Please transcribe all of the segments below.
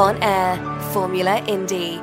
on air, Formula Indie.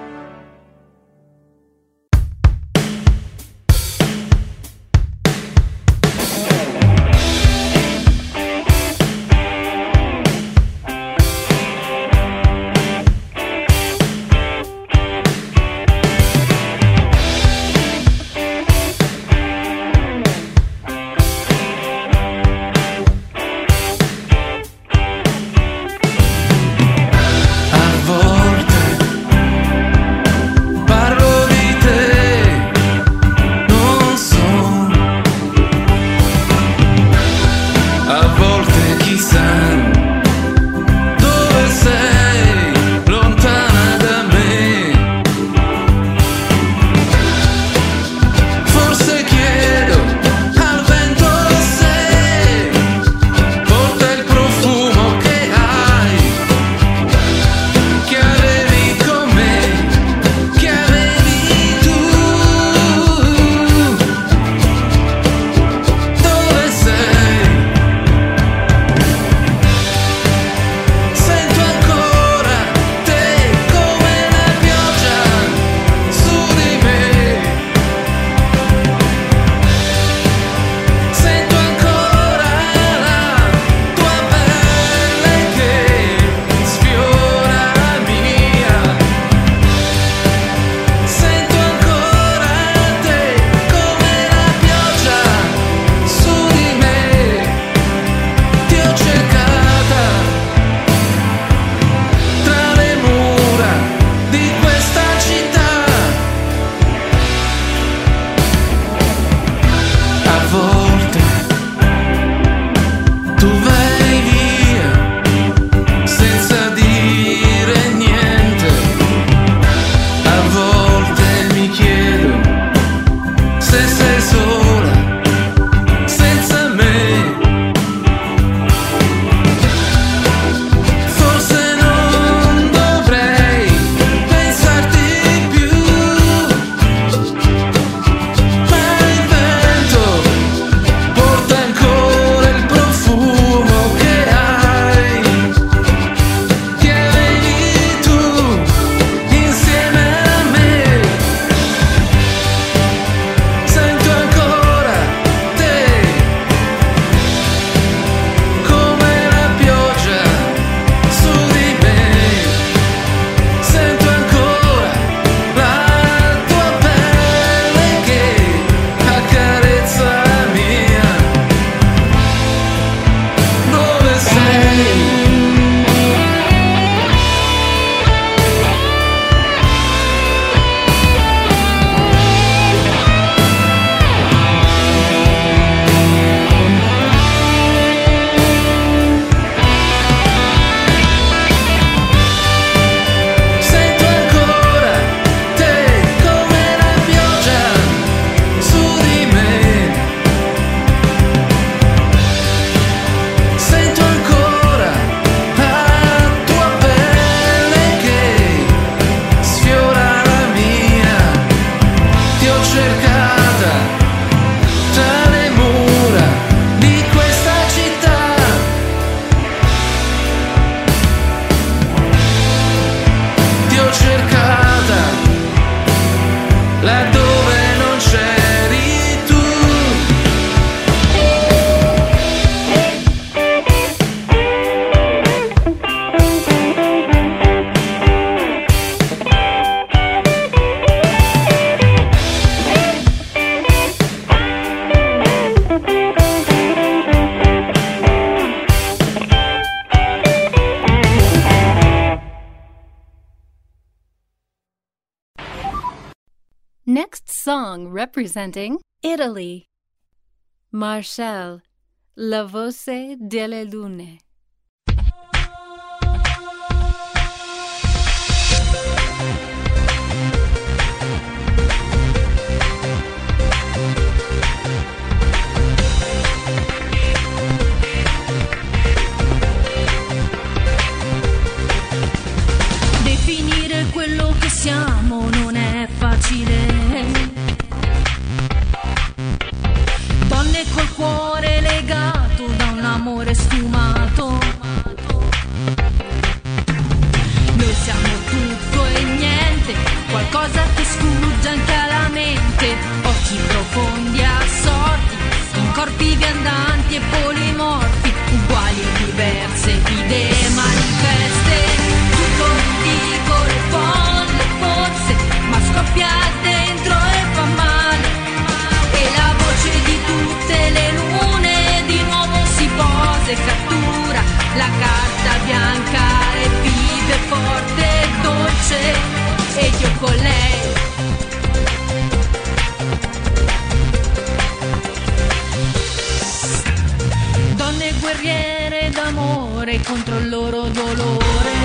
representing Italy. Marshell, La Voce delle Lune. Cuore legato da un amore sfumato. Noi siamo tutto e niente, qualcosa che sfugge anche alla mente. Occhi profondi assorti, in corpi viandanti e polimorfi, uguali e diverse, idee manifeste. Tutto ridicolo e folle forse, ma scoppia e cattura la carta bianca e vive forte e dolce ed io con lei. Donne guerriere d'amore contro il loro dolore.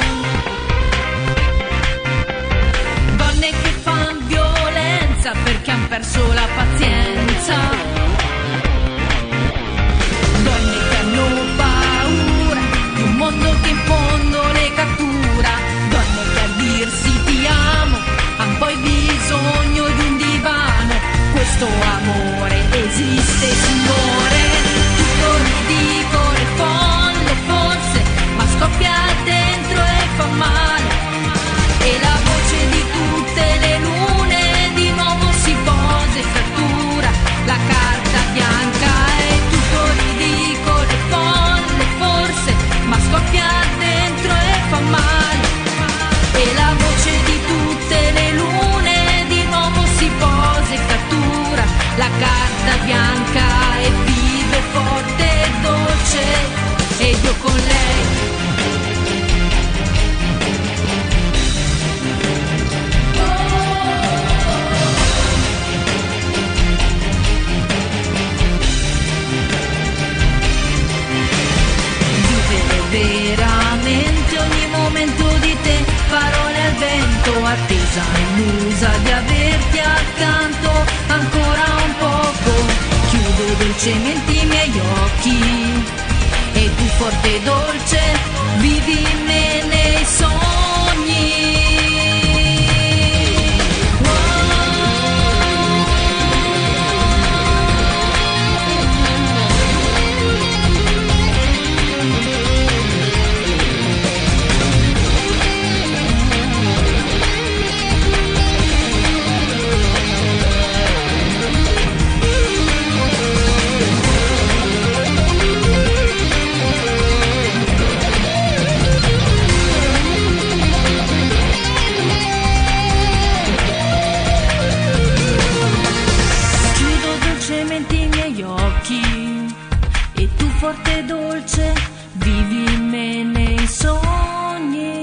Donne che fanno violenza perché han perso la pazienza. Donne che hanno che in fondo le cattura. Donne che a dirsi ti amo han poi bisogno di un divano. Questo amore esiste, signore. Bianca e vive forte e dolce ed io con lei. Vivere veramente ogni momento di te, parole al vento, attesa illusa di Dolcemente i miei occhi e tu forte e dolce vivi me nei sogni. Dolce nei sogni.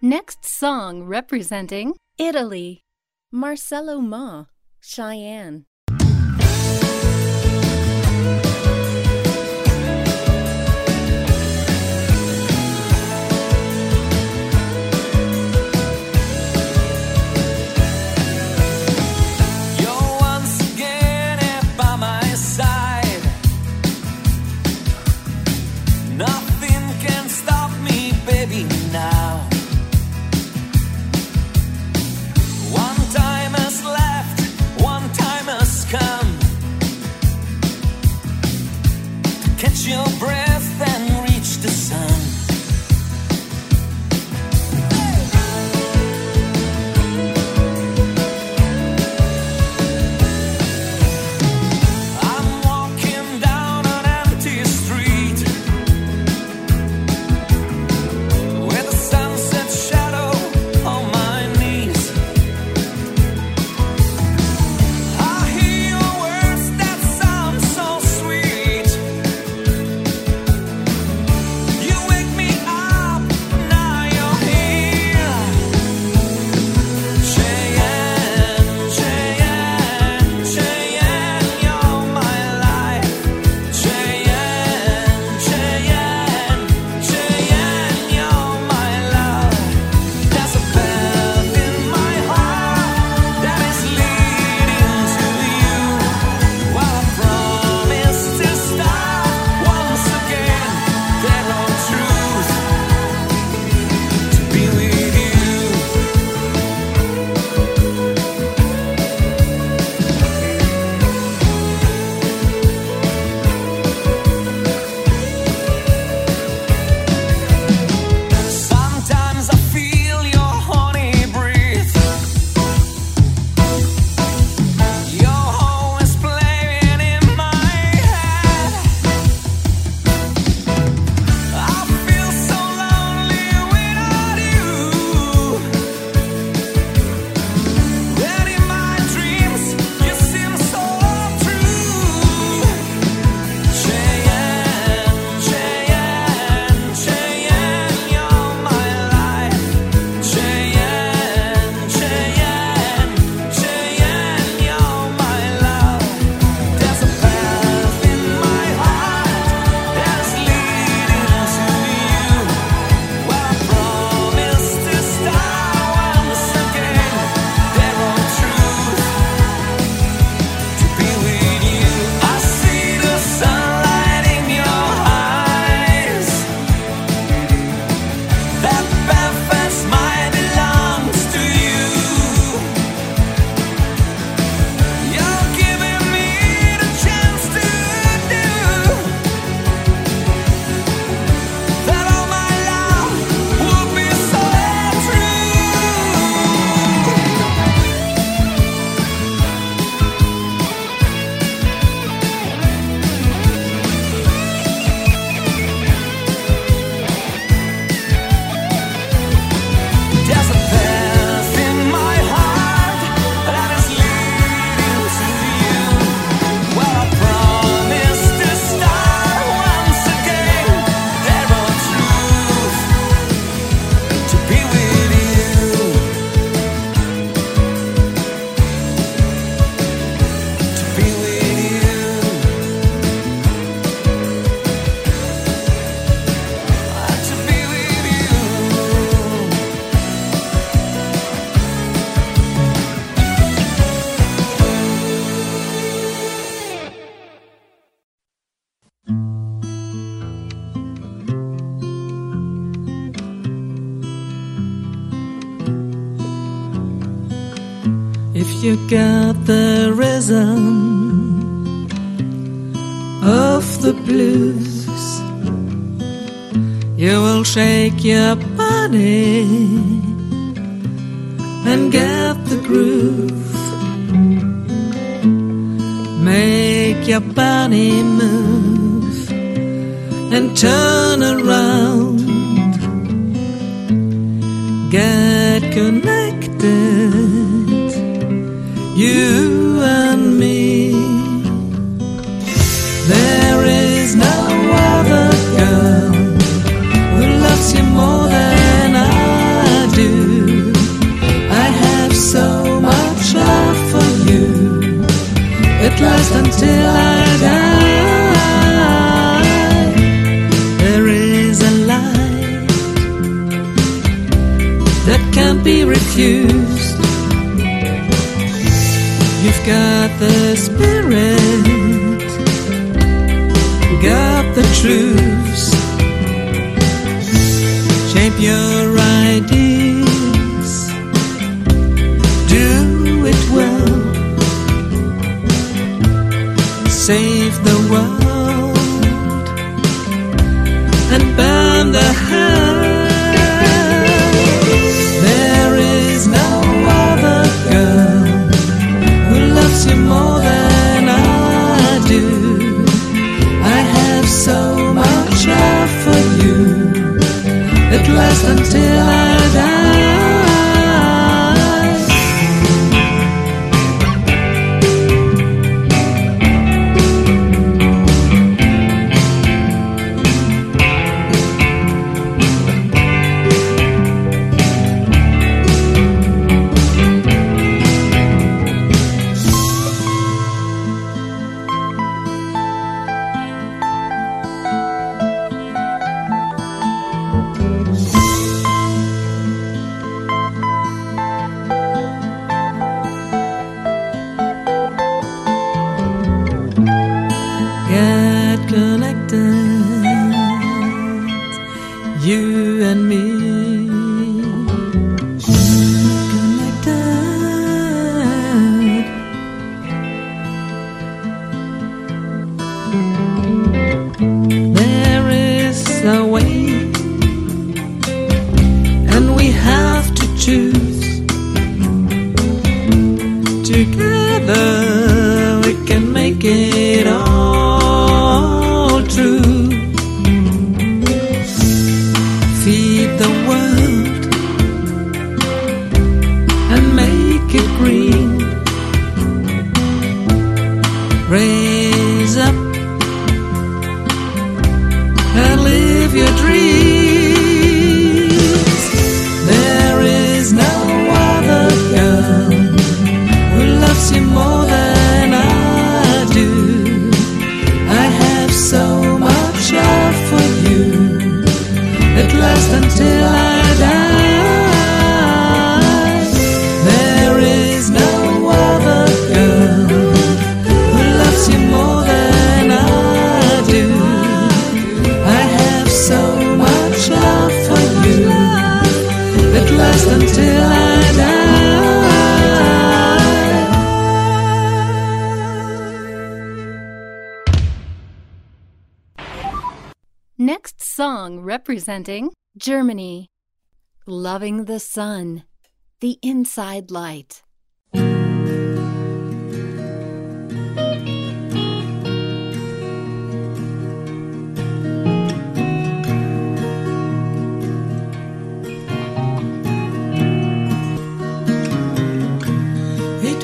Next song representing Italy. Marcello Ma, Cheyenne. of the blues. You will shake your body and get the groove. Make your body move and turn around. Get connected Germany. Loving the Sun, The Inside Light. It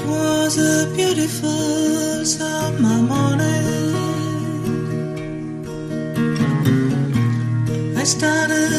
was a beautiful summer morning. gotta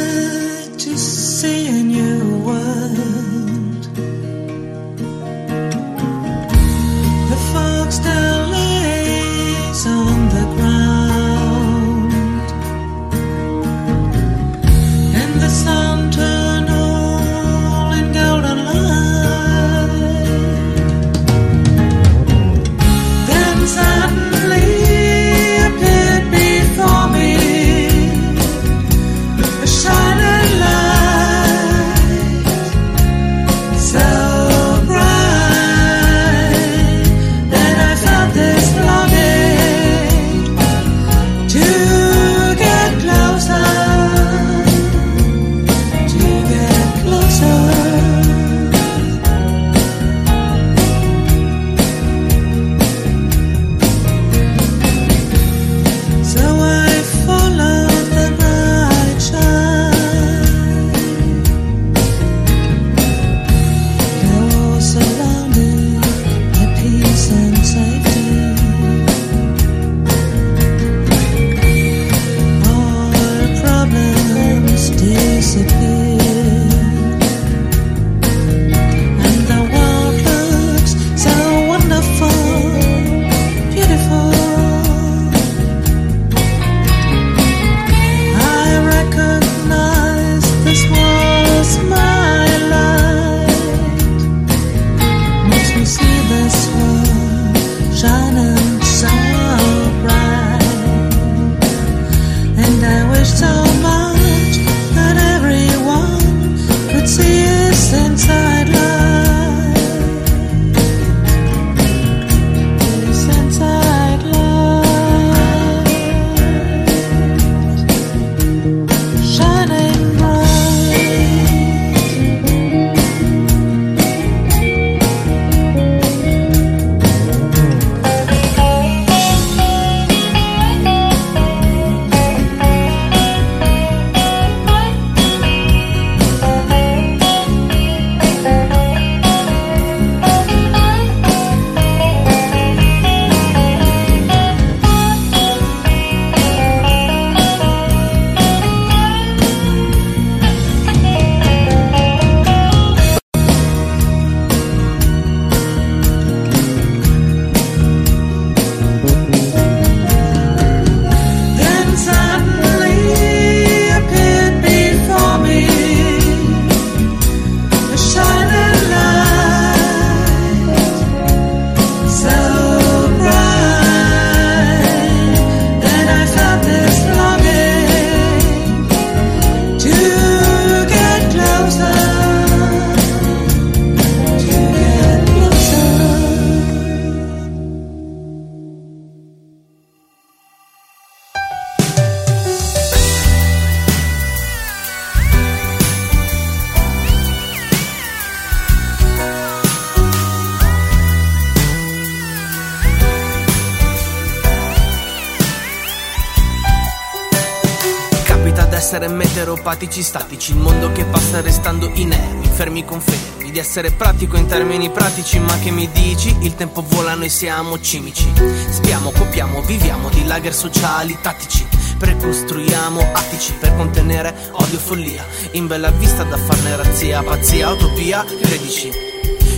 meteoropatici statici, il mondo che passa restando inermi, fermi confermi, di essere pratico in termini pratici, ma che mi dici? Il tempo vola, noi siamo cimici. Spiamo, copiamo, viviamo di lager sociali tattici. Precostruiamo attici per contenere odio e follia. In bella vista da farne razzia, pazzia, utopia, credici.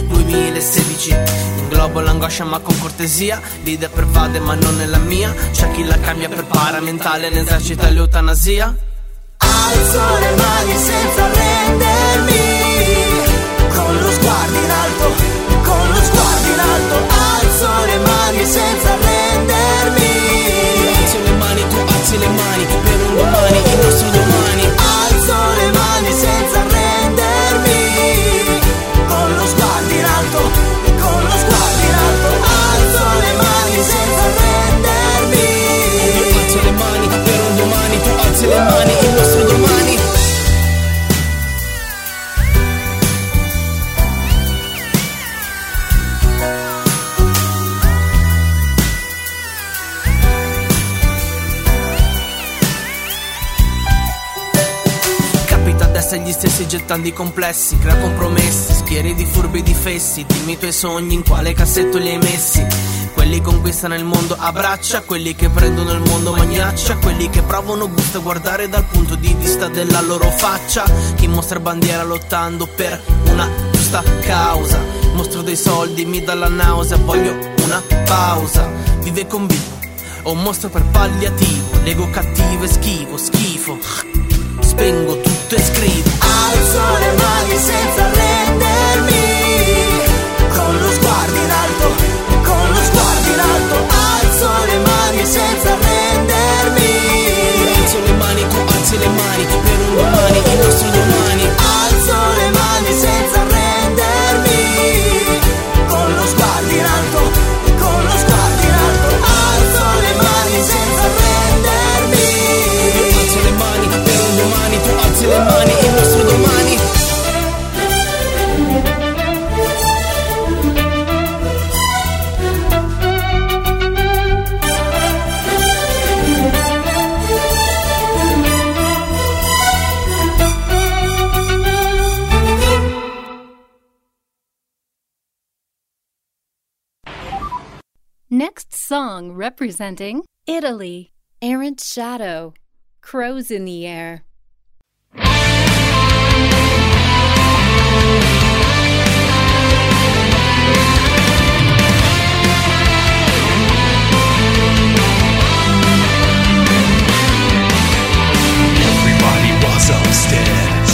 2016 Inglobo l'angoscia ma con cortesia L'idea pervade ma non è la mia C'è chi la cambia per paramentale Ne esercita l'eutanasia Alzo gettando i complessi Crea compromessi, schieri di furbi di fessi Dimmi i tuoi sogni, in quale cassetto li hai messi. Quelli conquistano il mondo a braccia, quelli che prendono il mondo magnaccia, quelli che provano gusto a guardare dal punto di vista della loro faccia, chi mostra bandiera lottando per una giusta causa, mostro dei soldi, mi dà la nausea, voglio una pausa, vive con vivo, o un mostro per palliativo, l'ego cattivo e schivo, schifo, spengo tutto e scrivo. Alzo le mani senza arrendermi representing Italy. Errant Shadow. Crows in the Air. Everybody was upstairs.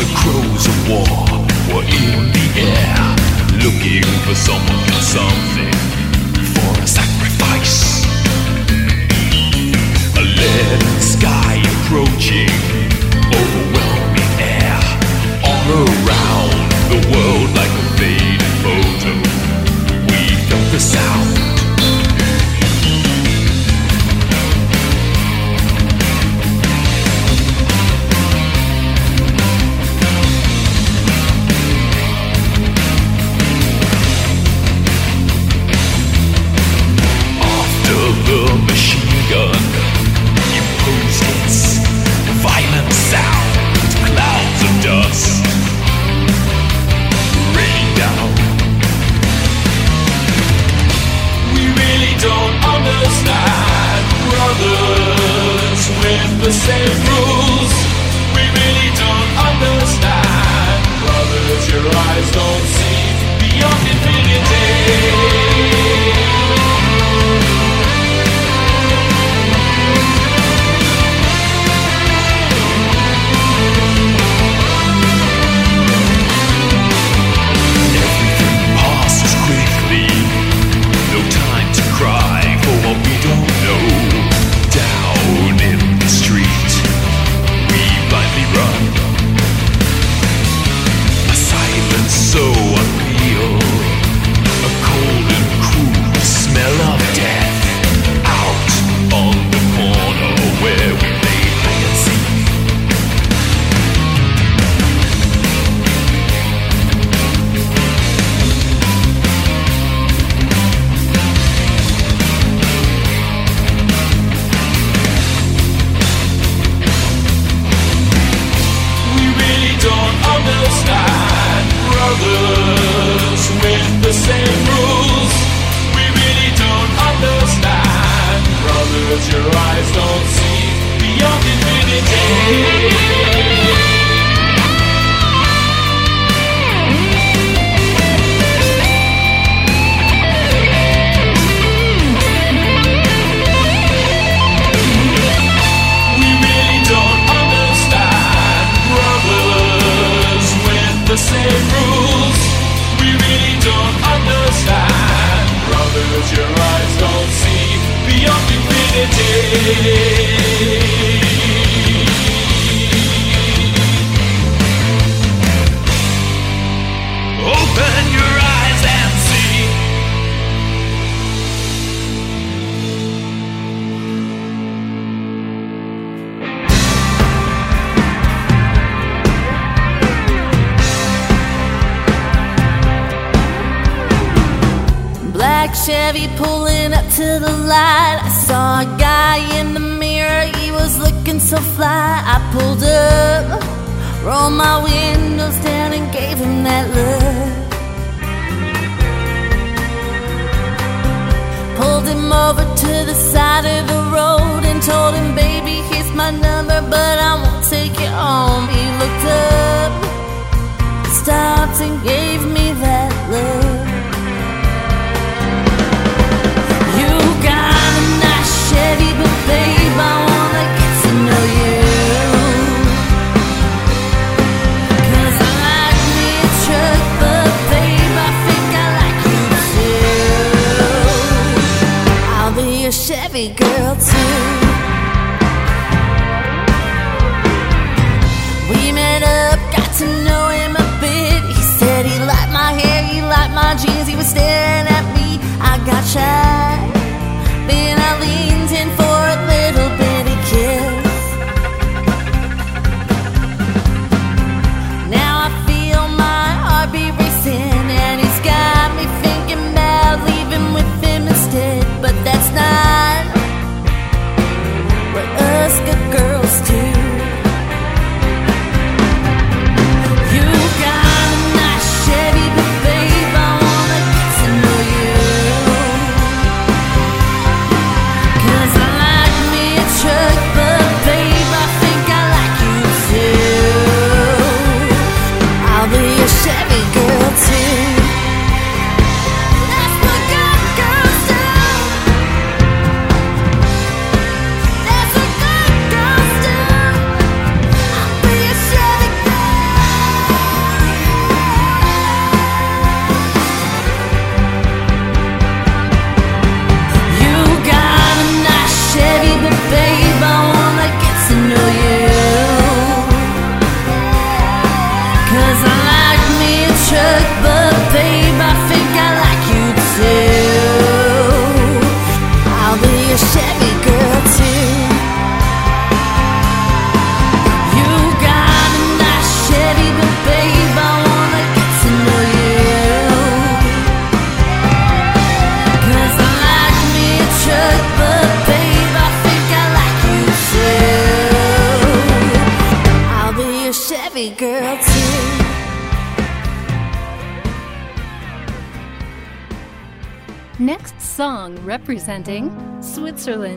The crows of war were in the air, looking for someone or something Lead sky approaching, overwhelming air, all around the world like a faded photo. We felt the sound. the same rules we really don't understand. Brothers, your eyes don't see beyond infinity. Song representing Switzerland.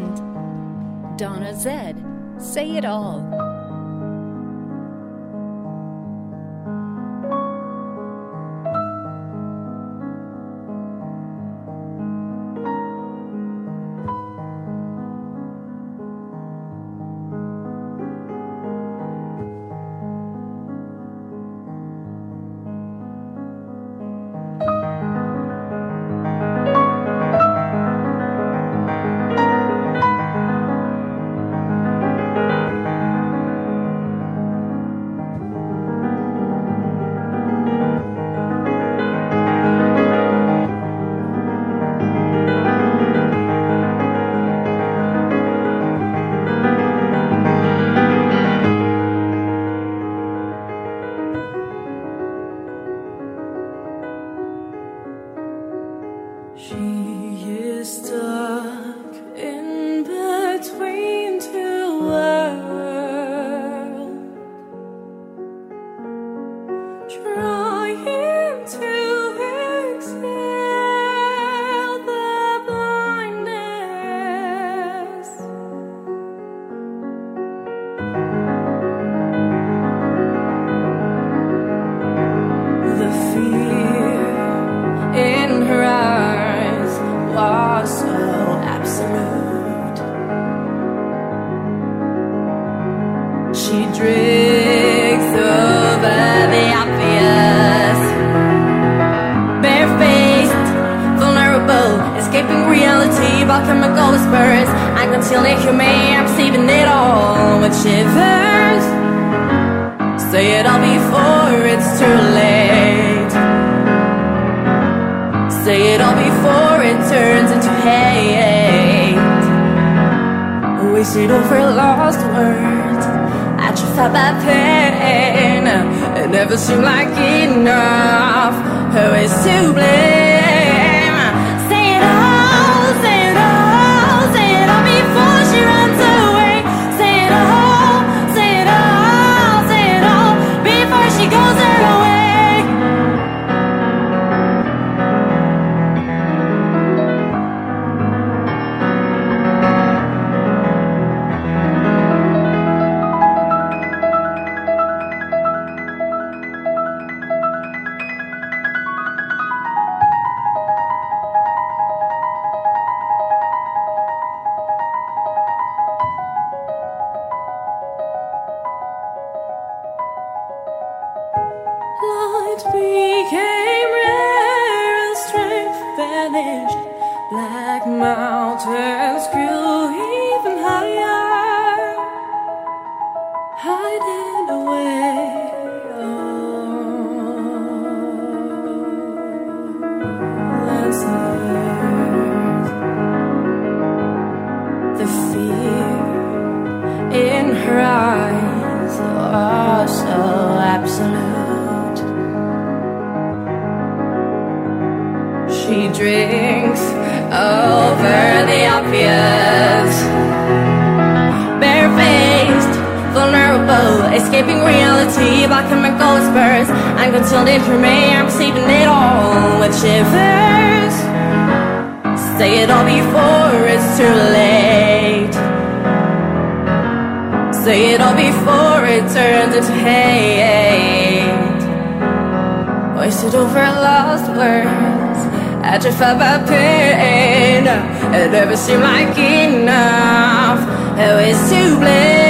my lost words. I just felt my pain. It never seemed like enough. Who is to blame?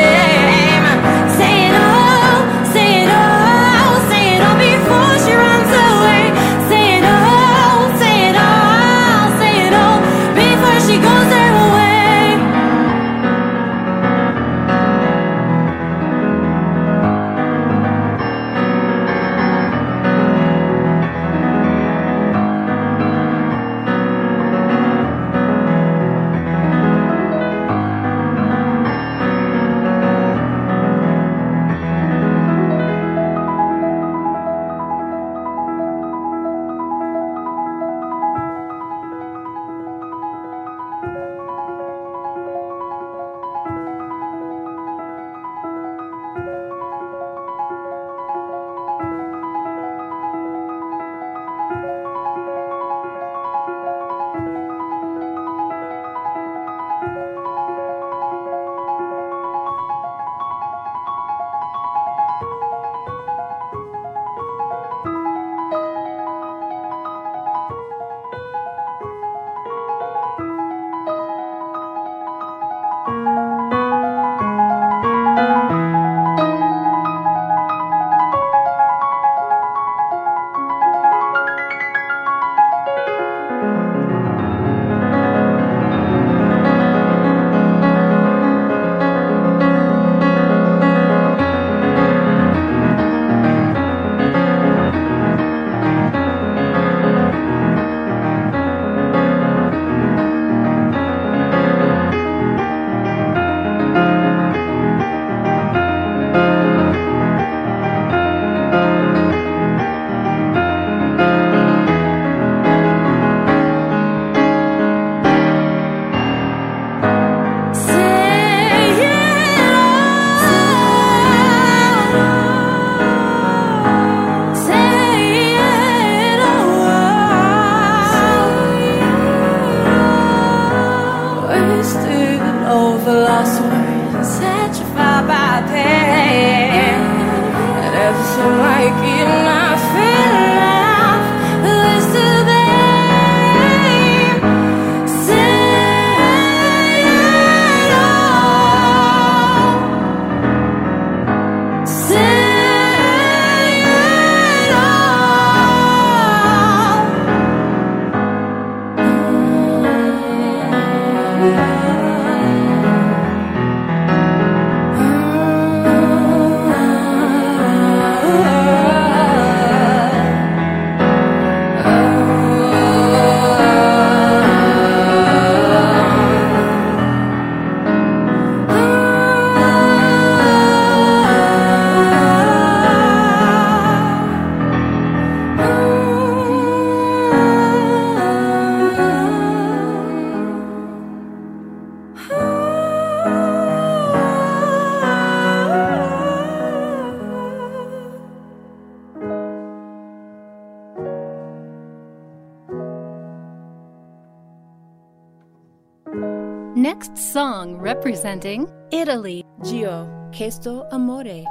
Presenting Italy. Giò, questo amore.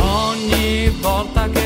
Ogni volta che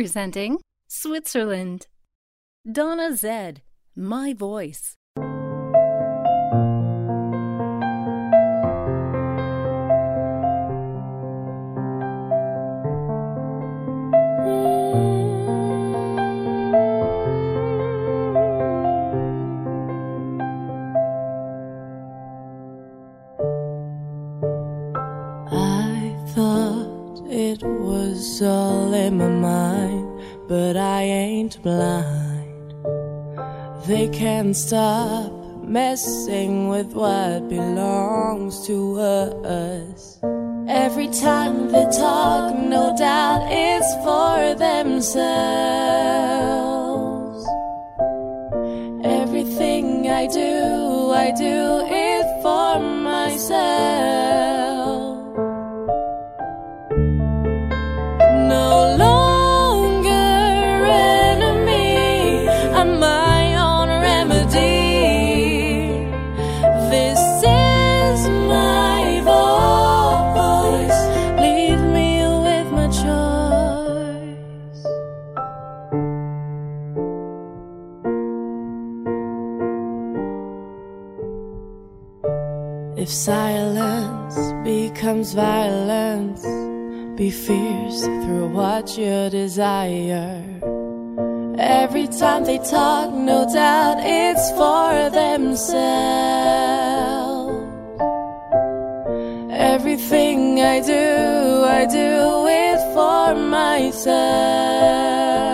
Presenting Switzerland. Donna Zed, My Voice. blind. They can't stop messing with what belongs to us. Every time they talk, no doubt it's for themselves. Everything I do, I do it for myself. Silence becomes violence, be fierce through what you desire. Every time they talk, no doubt it's for themselves. Everything I do, I do it for myself.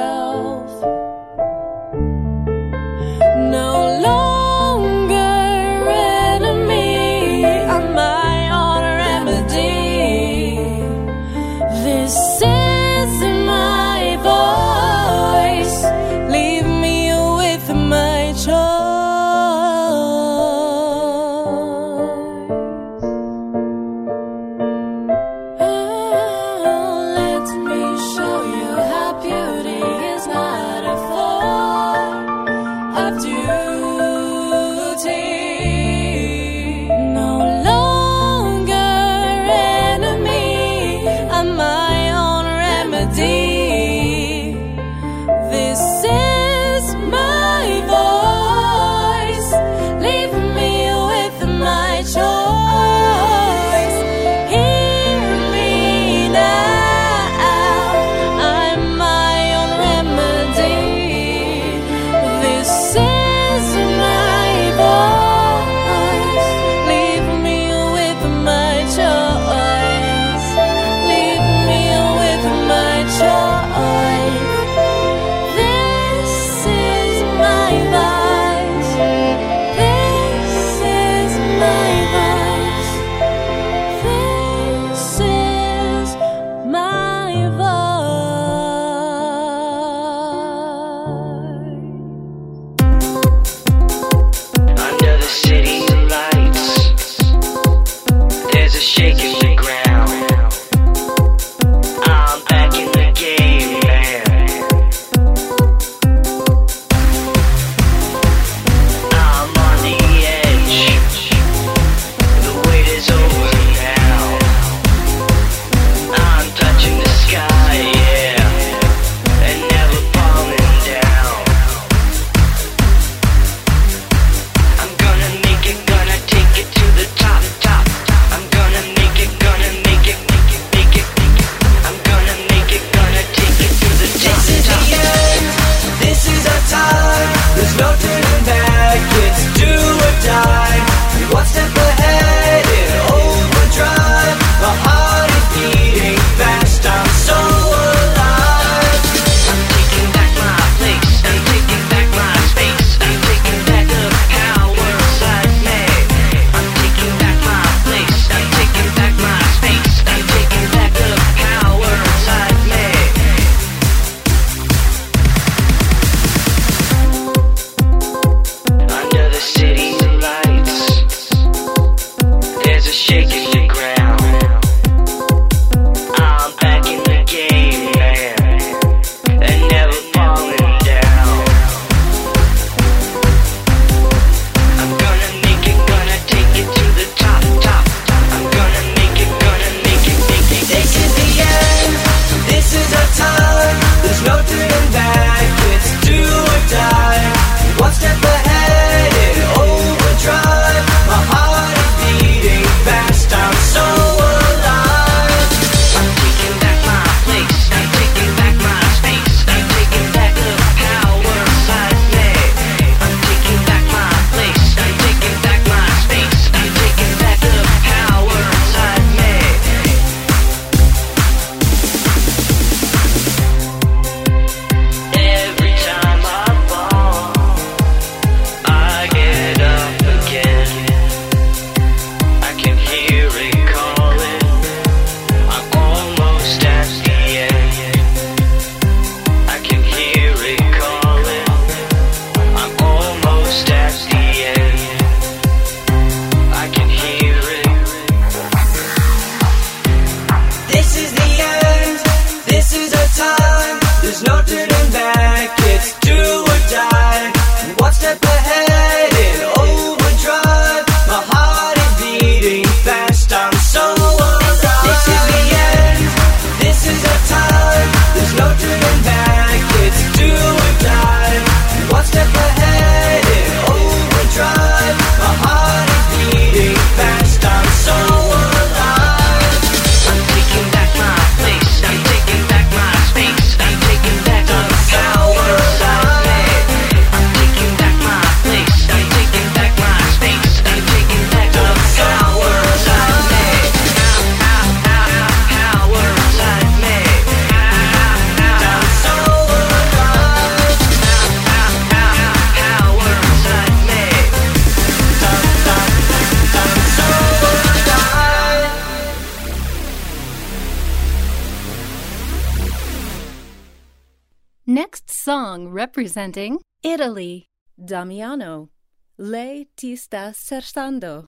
Song representing Italy, Damiano. Lei ti sta cercando.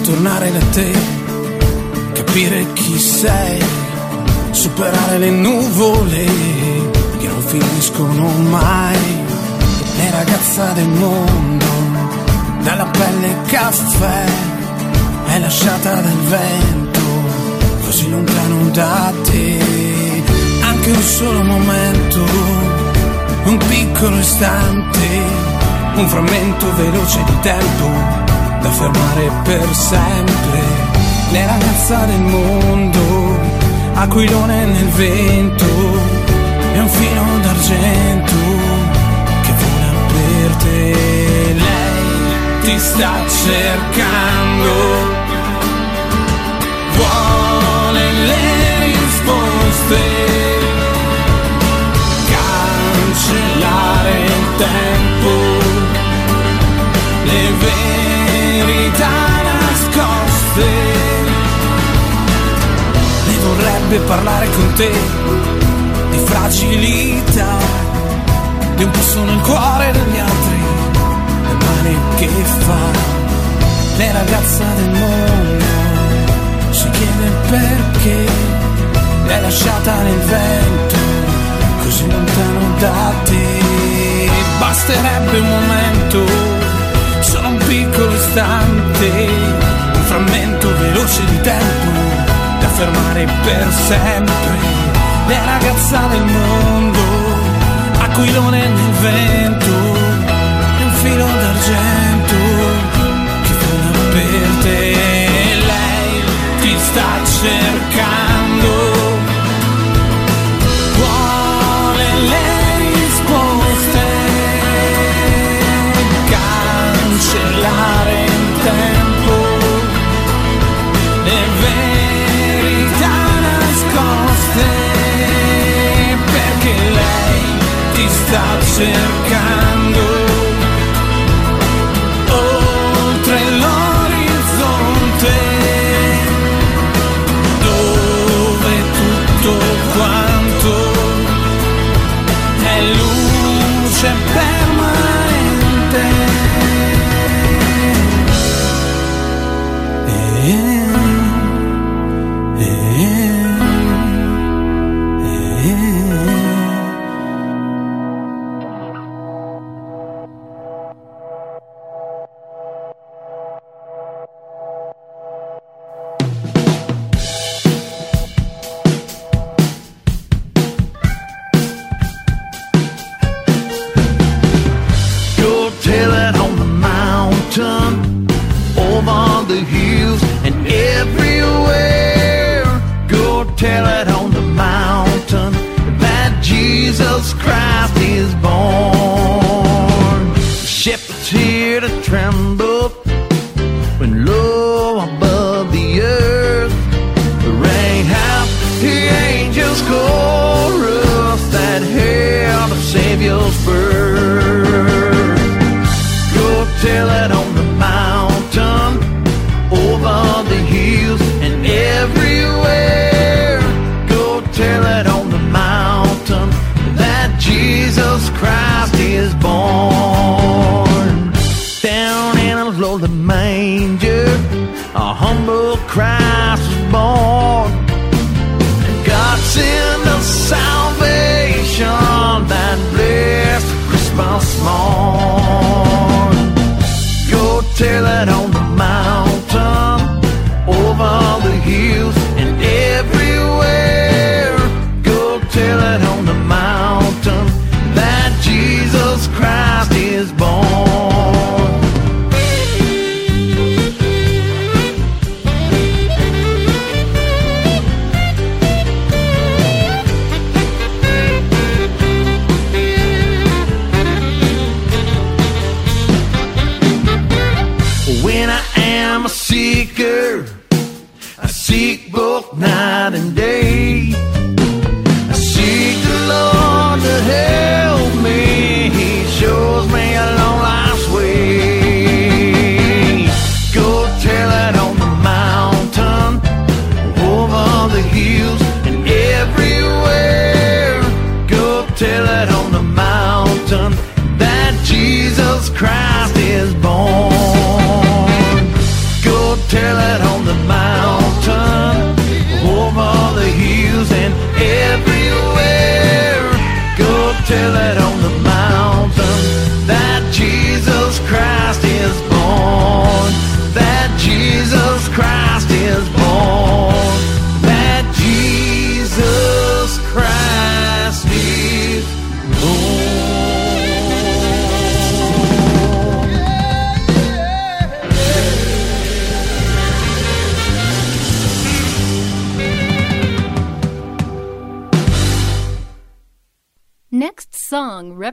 Vorrebbe tornare da te, capire chi sei, superare le nuvole che non finiscono mai. Lei ragazza del mondo, dalla pelle caffè, è lasciata dal vento, così lontano da te. Anche un solo momento, un piccolo istante, un frammento veloce di tempo da fermare per sempre. Le ragazza del mondo, aquilone nel vento, e un filo d'argento che vola per te. Lei ti sta cercando, vuole le risposte, cancellare il tempo. Le verità vorrebbe parlare con te di fragilità, di un posto nel cuore degli altri, del male che fa. Lei ragazza del mondo, si chiede perché l'hai lasciata nel vento, così lontano da te. Basterebbe un momento solo un piccolo istante, un frammento veloce di tempo fermare per sempre. Le ragazza del mondo, aquilone nel vento, un filo d'argento che vola per te. Lei ti sta cercando. Sta cercando. To tremble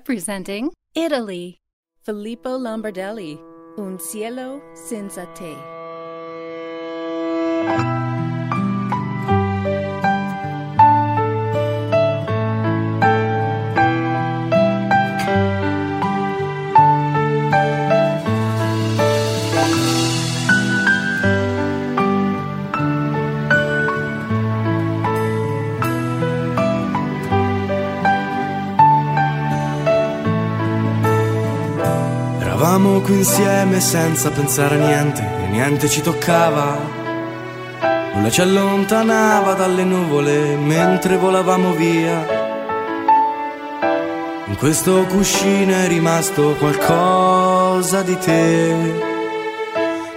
representing Italy. Filippo Lombardelli, Un cielo senza te. Eravamo qui insieme senza pensare a niente e niente ci toccava. Nulla ci allontanava dalle nuvole mentre volavamo via. In questo cuscino è rimasto qualcosa di te.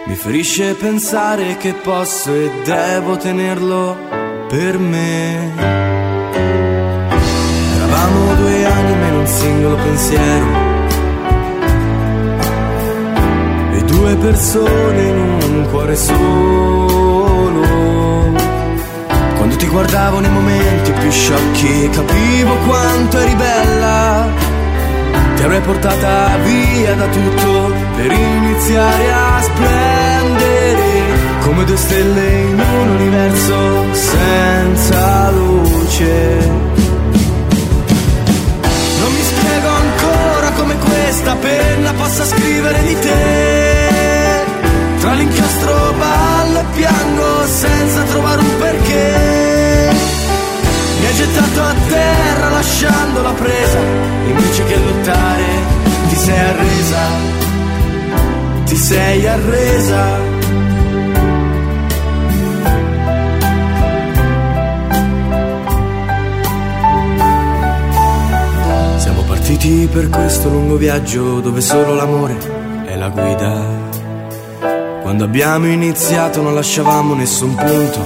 Mi ferisce pensare che posso e devo tenerlo per me. Eravamo due anime in un singolo pensiero. Due persone in un cuore solo. Quando ti guardavo nei momenti più sciocchi, capivo quanto eri bella. Ti avrei portata via da tutto per iniziare a splendere come due stelle in un universo senza luce. Questa penna possa scrivere di te. Tra l'inchiostro ballo e piango senza trovare un perché. Mi hai gettato a terra lasciando la presa, invece che lottare ti sei arresa, ti sei arresa. Partiti per questo lungo viaggio dove solo l'amore è la guida. Quando abbiamo iniziato non lasciavamo nessun punto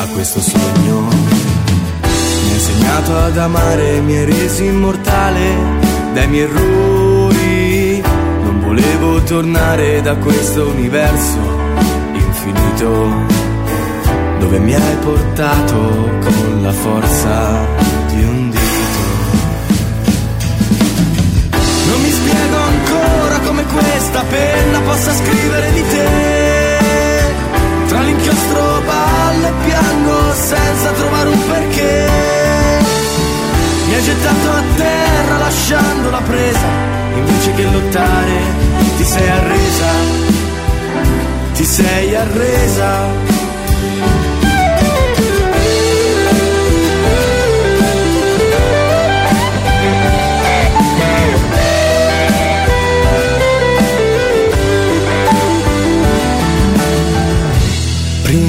a questo sogno. Mi hai insegnato ad amare, mi hai reso immortale dai miei errori. Non volevo tornare da questo universo infinito dove mi hai portato con la forza penna possa scrivere di te. Tra l'inchiostro ballo e piango senza trovare un perché. Mi hai gettato a terra lasciando la presa, invece che lottare ti sei arresa, ti sei arresa.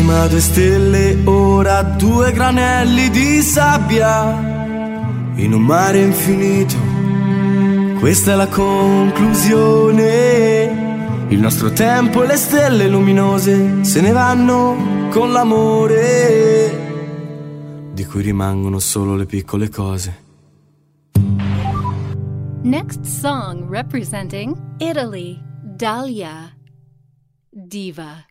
Prima due stelle, ora due granelli di sabbia in un mare infinito. Questa è la conclusione. Il nostro tempo e le stelle luminose se ne vanno con l'amore, di cui rimangono solo le piccole cose. Next song representing Italy. Dahlia. Diva.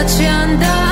lasciaci andare.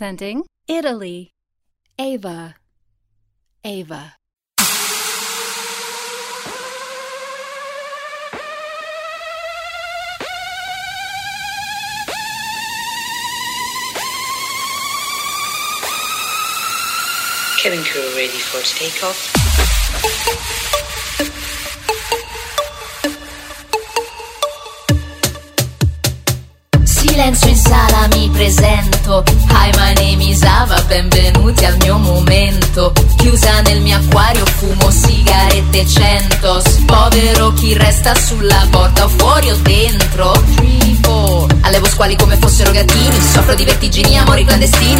presenting sulla porta o fuori o dentro. Allevo squali come fossero gattini Soffro di vertigini, amori clandestini.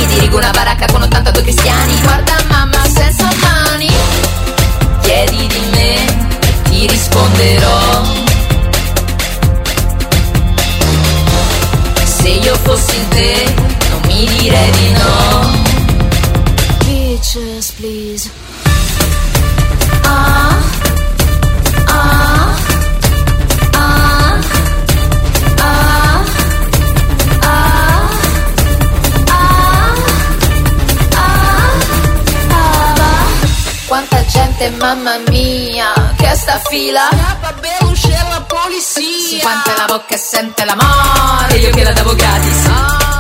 fila. Scappa bello, Belusce la polizia Si quanta la bocca e sente la morte Io che la davo gratis.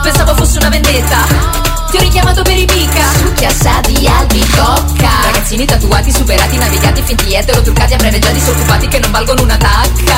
Pensavo fosse una vendetta. Ti ho richiamato per i pica. Succhi assadi albicocca Ragazzini tatuati, superati, navigati, finti etero Truccati, A abbreviati, sottufati che non valgono una tacca.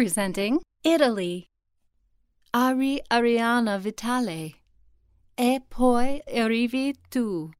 Representing Italy. Ahri Arianna Vitale. E poi arrivi tu.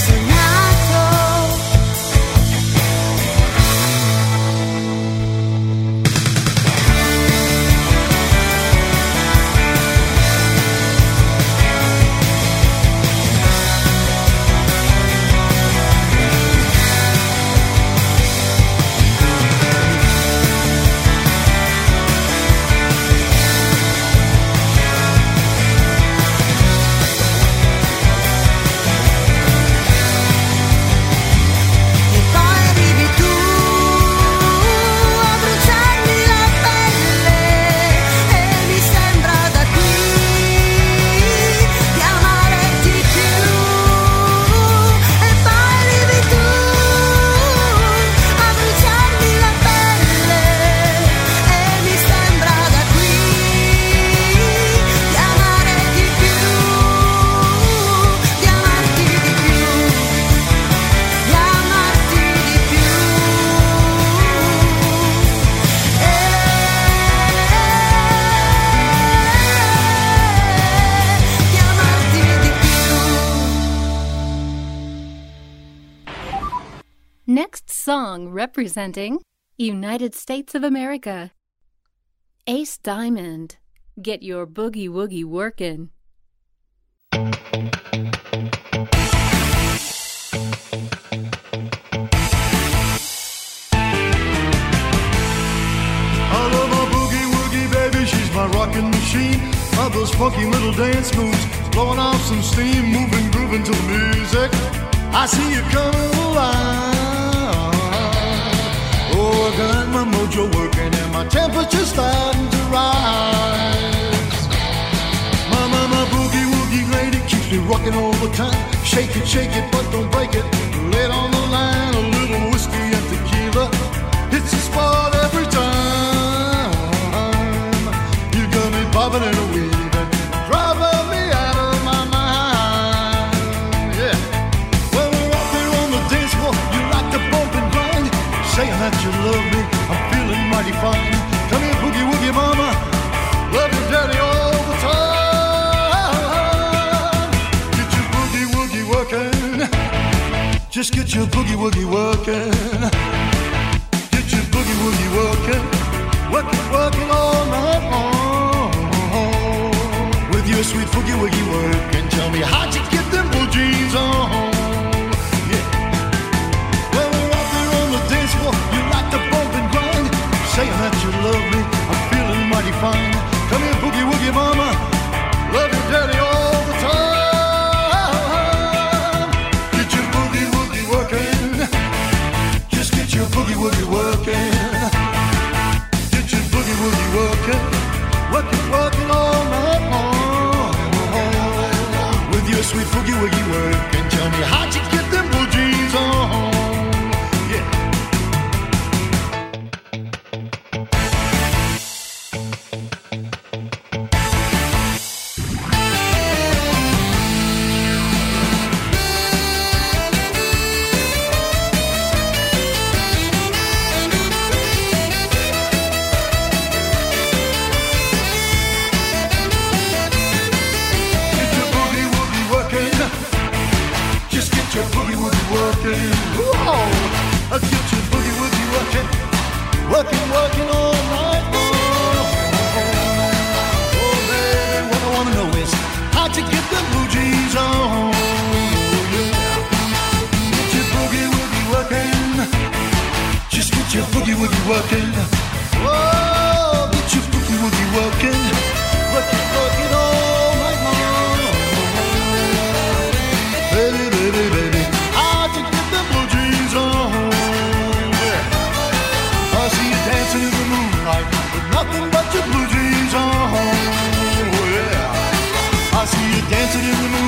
Sing song representing United States of America. Ace Diamond, get your boogie woogie workin'. My boogie woogie baby, she's my rockin' machine. Of those funky little dance moves, blowing off some steam, moving, grooving to the music. I see you coming alive. Got my mojo working and my temperature starting to rise. My, my, my boogie woogie lady keeps me rocking all the time. Shake it, shake it, but don't break it. Lay it on the line, a little whiskey and tequila. It's a spot every time. You got me bobbing and weaving, driving me out of my mind. Yeah. When we're out there on the dance floor, you like to bump and grind, saying that mighty fine. Come here, boogie woogie mama, love you daddy all the time. Get your boogie woogie working. Just get your boogie woogie working. Get your boogie woogie working. Working, working all night long. With your sweet boogie woogie working. Tell me how'd you get them blue jeans on? Fine. Come here, boogie woogie mama. Love you daddy working. Whoa! Get your boogie woogie working. Working, working all night long. Oh, baby, what I wanna know is how'd you get the blue jeans on? Get your boogie woogie working. Just get your boogie woogie working. See you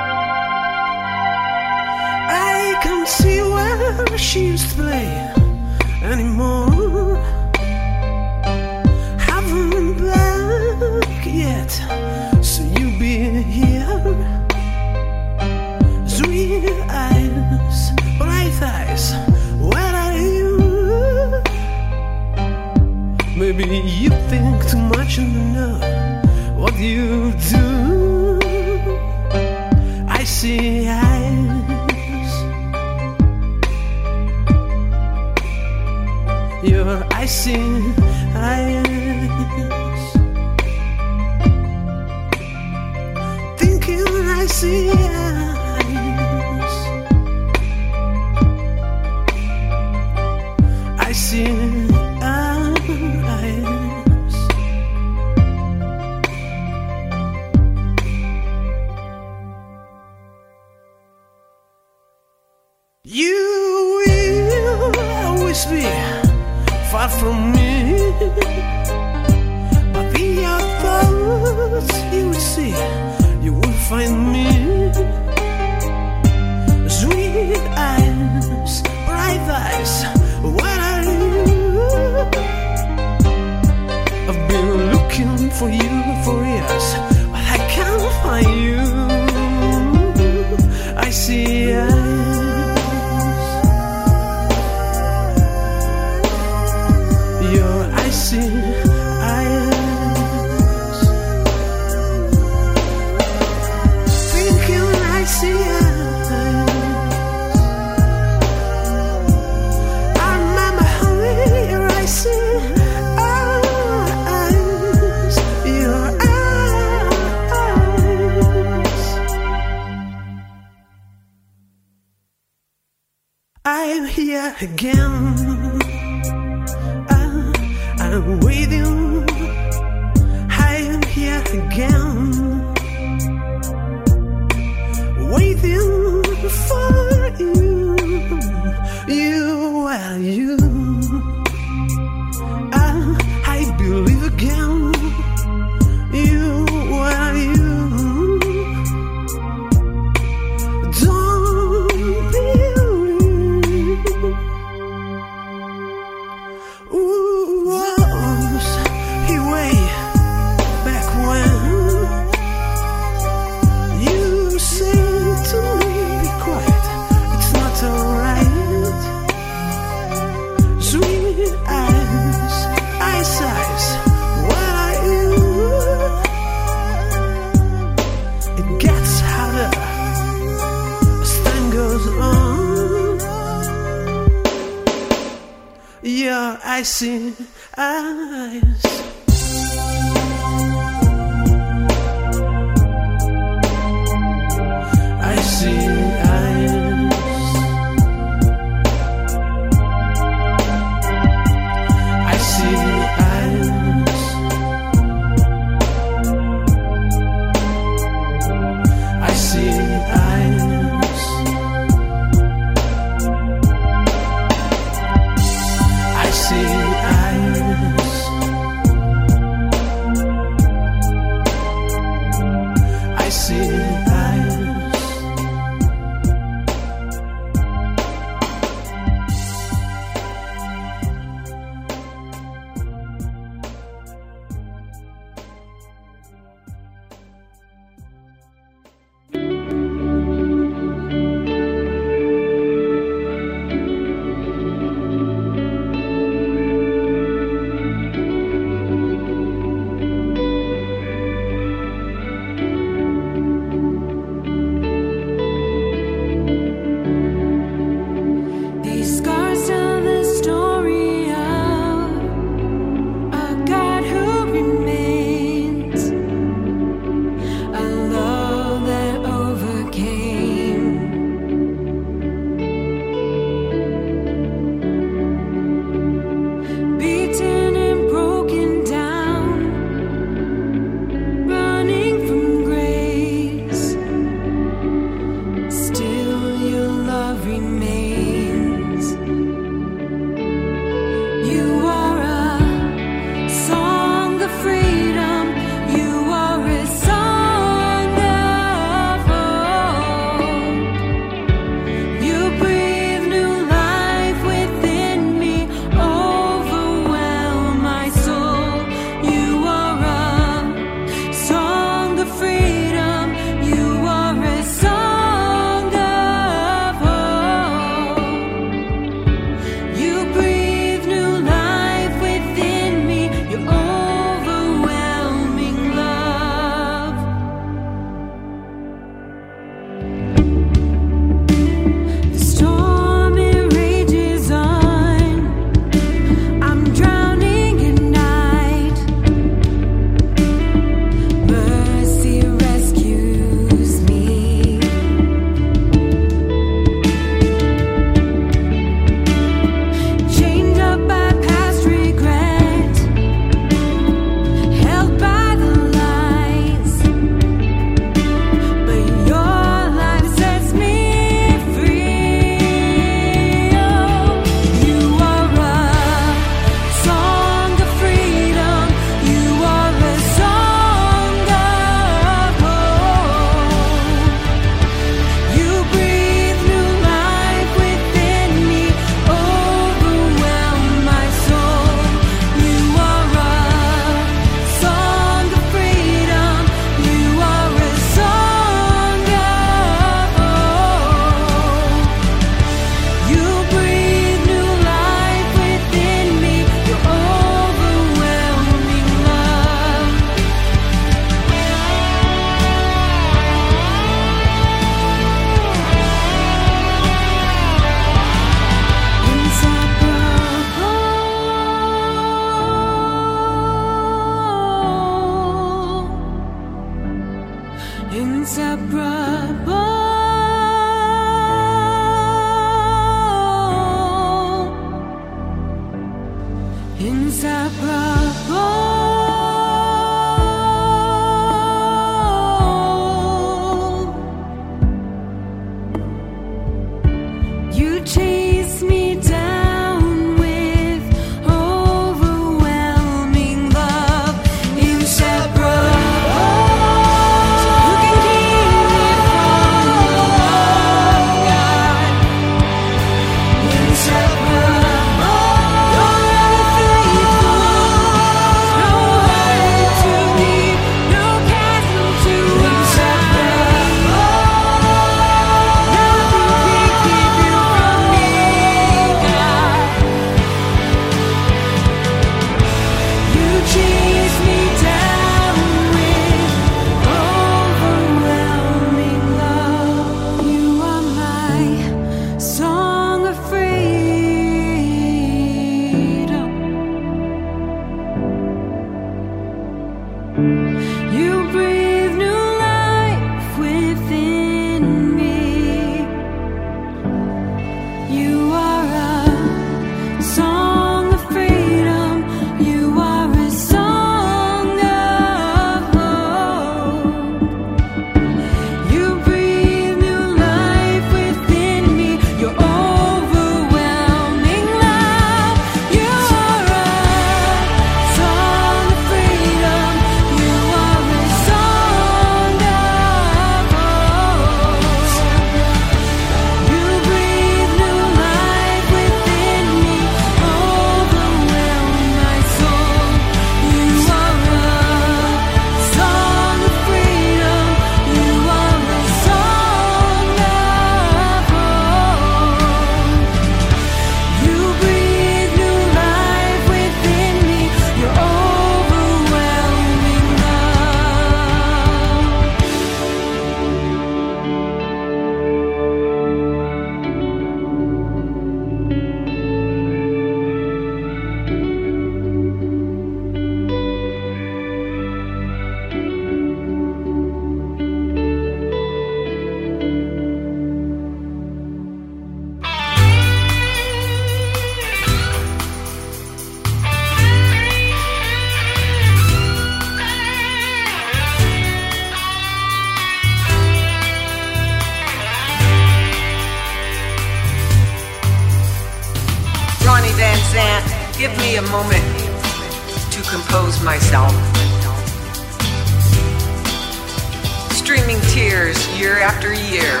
Streaming tears year after year.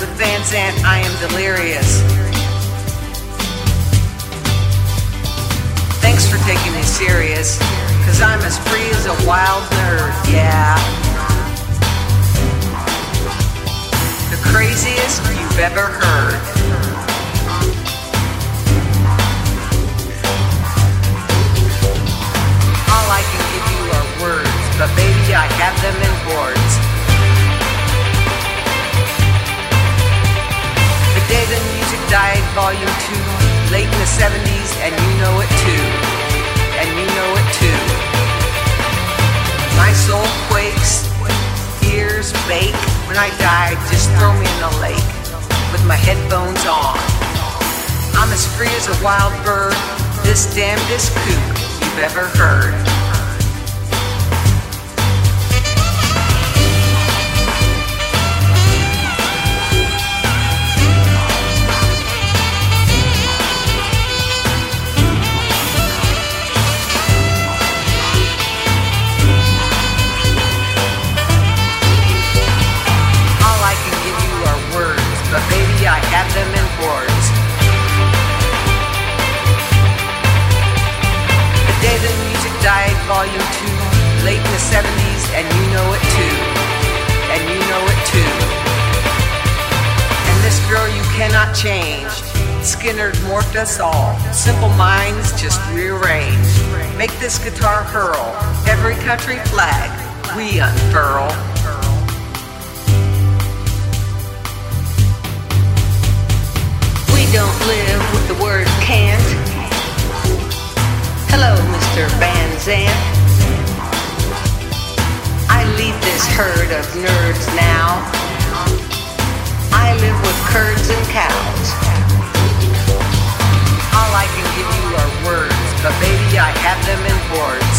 With Van Zant, I am delirious. Thanks for taking me serious, cause I'm as free as a wild nerd, yeah. The craziest you've ever heard. All I can give you are words, but baby, I have them in boards. The music died, volume two, late in the 70s, and you know it too. And you know it too. My soul quakes, ears bake. When I die, just throw me in the lake with my headphones on. I'm as free as a wild bird, this damnedest kook you've ever heard. I have them in boards. The day the music died, volume two, late in the 70s, and you know it too. And you know it too. And this girl you cannot change. Skynyrd morphed us all. Simple minds just rearrange. Make this guitar hurl. Every country flag we unfurl. Live with the word can't. Hello, Mr. Van Zant. I lead this herd of nerds now. I live with curds and cows. All I can give you are words, but baby, I have them in boards.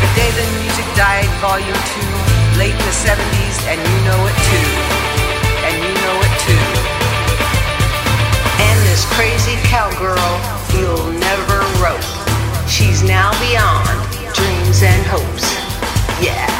The day the music died, volume two, late in the 70s, and you know it too. Crazy cowgirl you'll never rope. She's now beyond dreams and hopes. Yeah.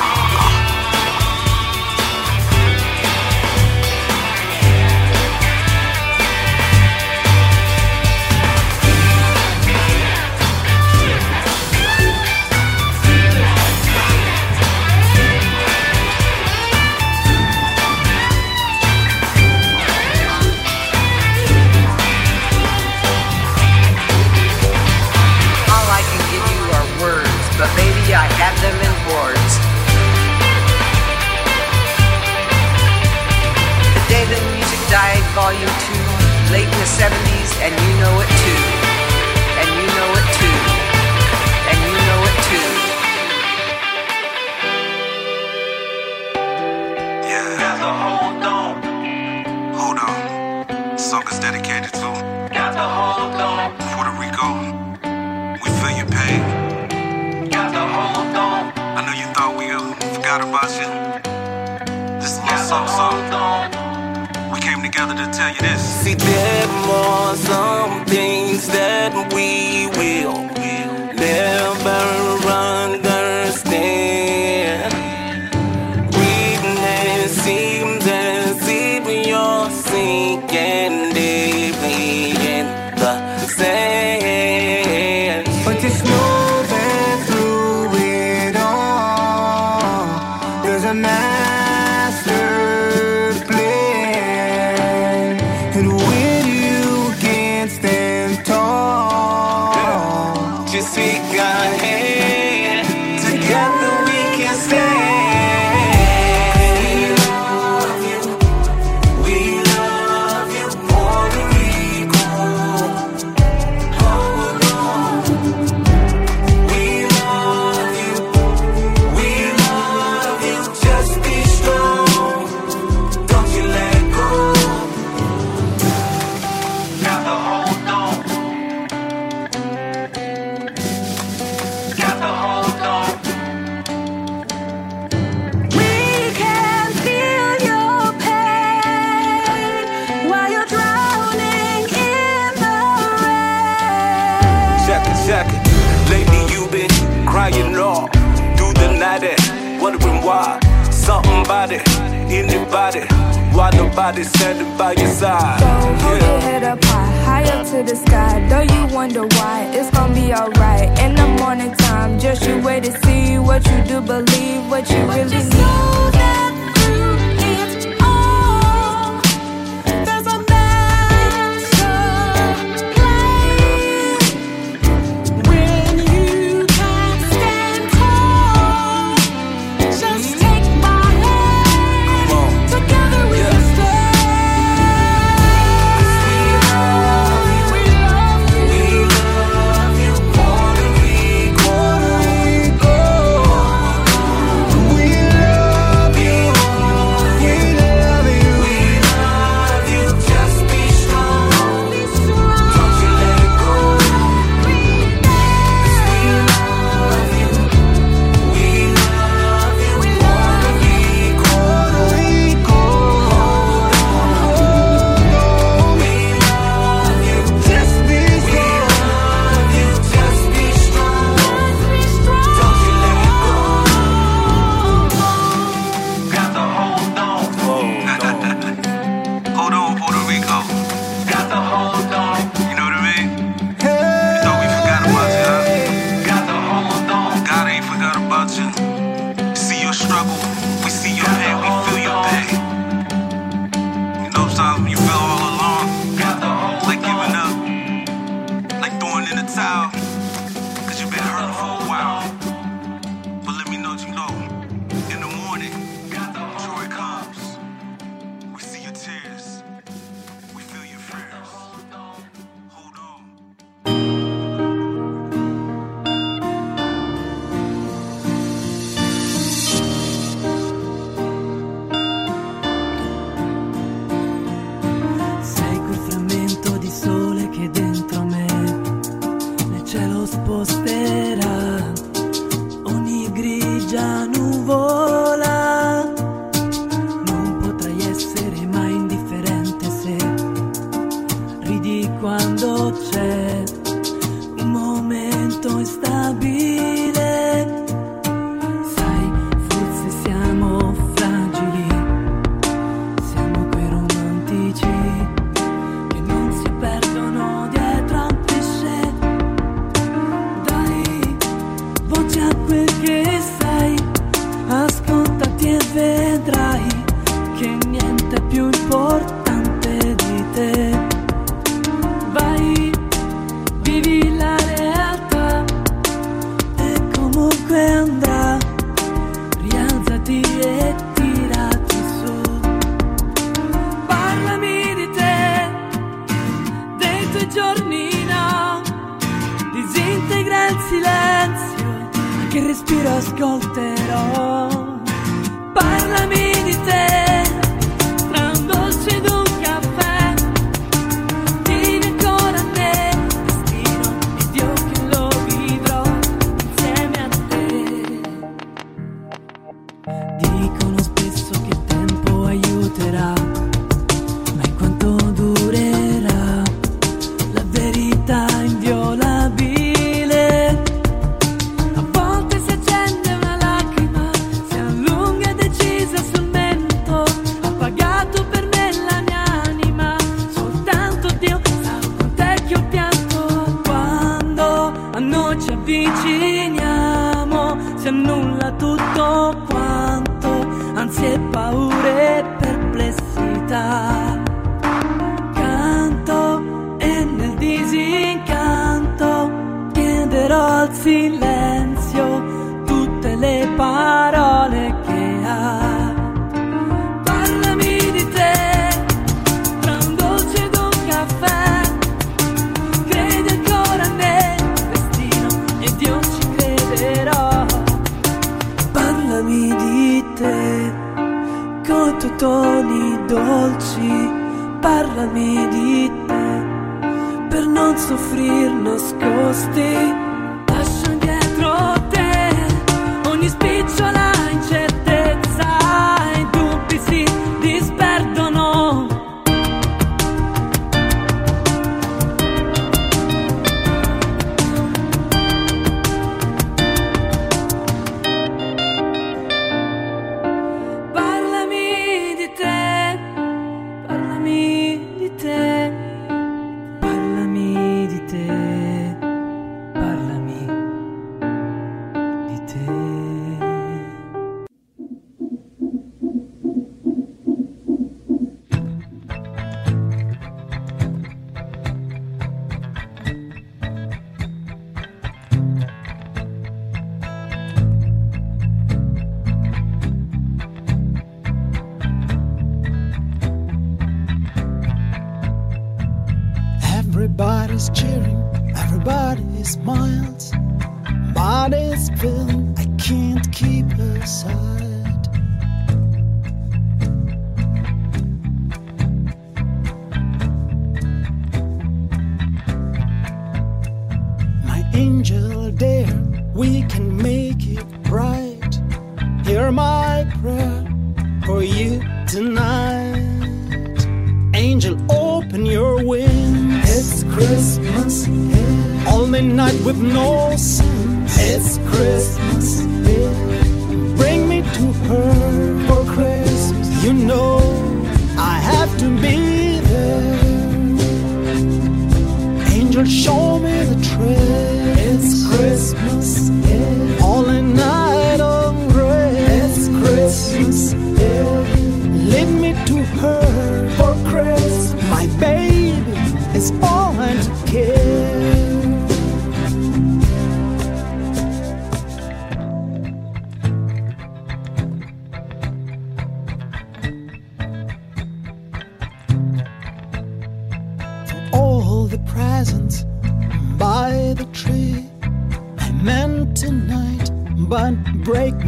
Volume two, late in the 70s, and you know it too. And you know it too. And you know it too. Yeah. Got to hold on. Hold on. Song is dedicated to. Got to hold on. Puerto Rico. We feel your pain. Got to hold on. I know you thought we uh, forgot about you. This little song, song. Together to tell you this. See, there are some things that we will why nobody's standing by your side. Don't hold yeah. your head up high, high up to the sky. Though you wonder why, it's gonna be alright. In the morning time, just you wait to see what you do believe, what you but really you need. não está bem. It's Christmas. Bring me to her for Christmas. You know I have to be there. Angel, show me the trail. It's Christmas. break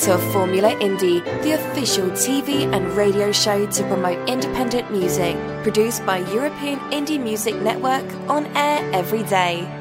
to Formula Indie, the official TV and radio show to promote independent music, produced by European Indie Music Network on air every day.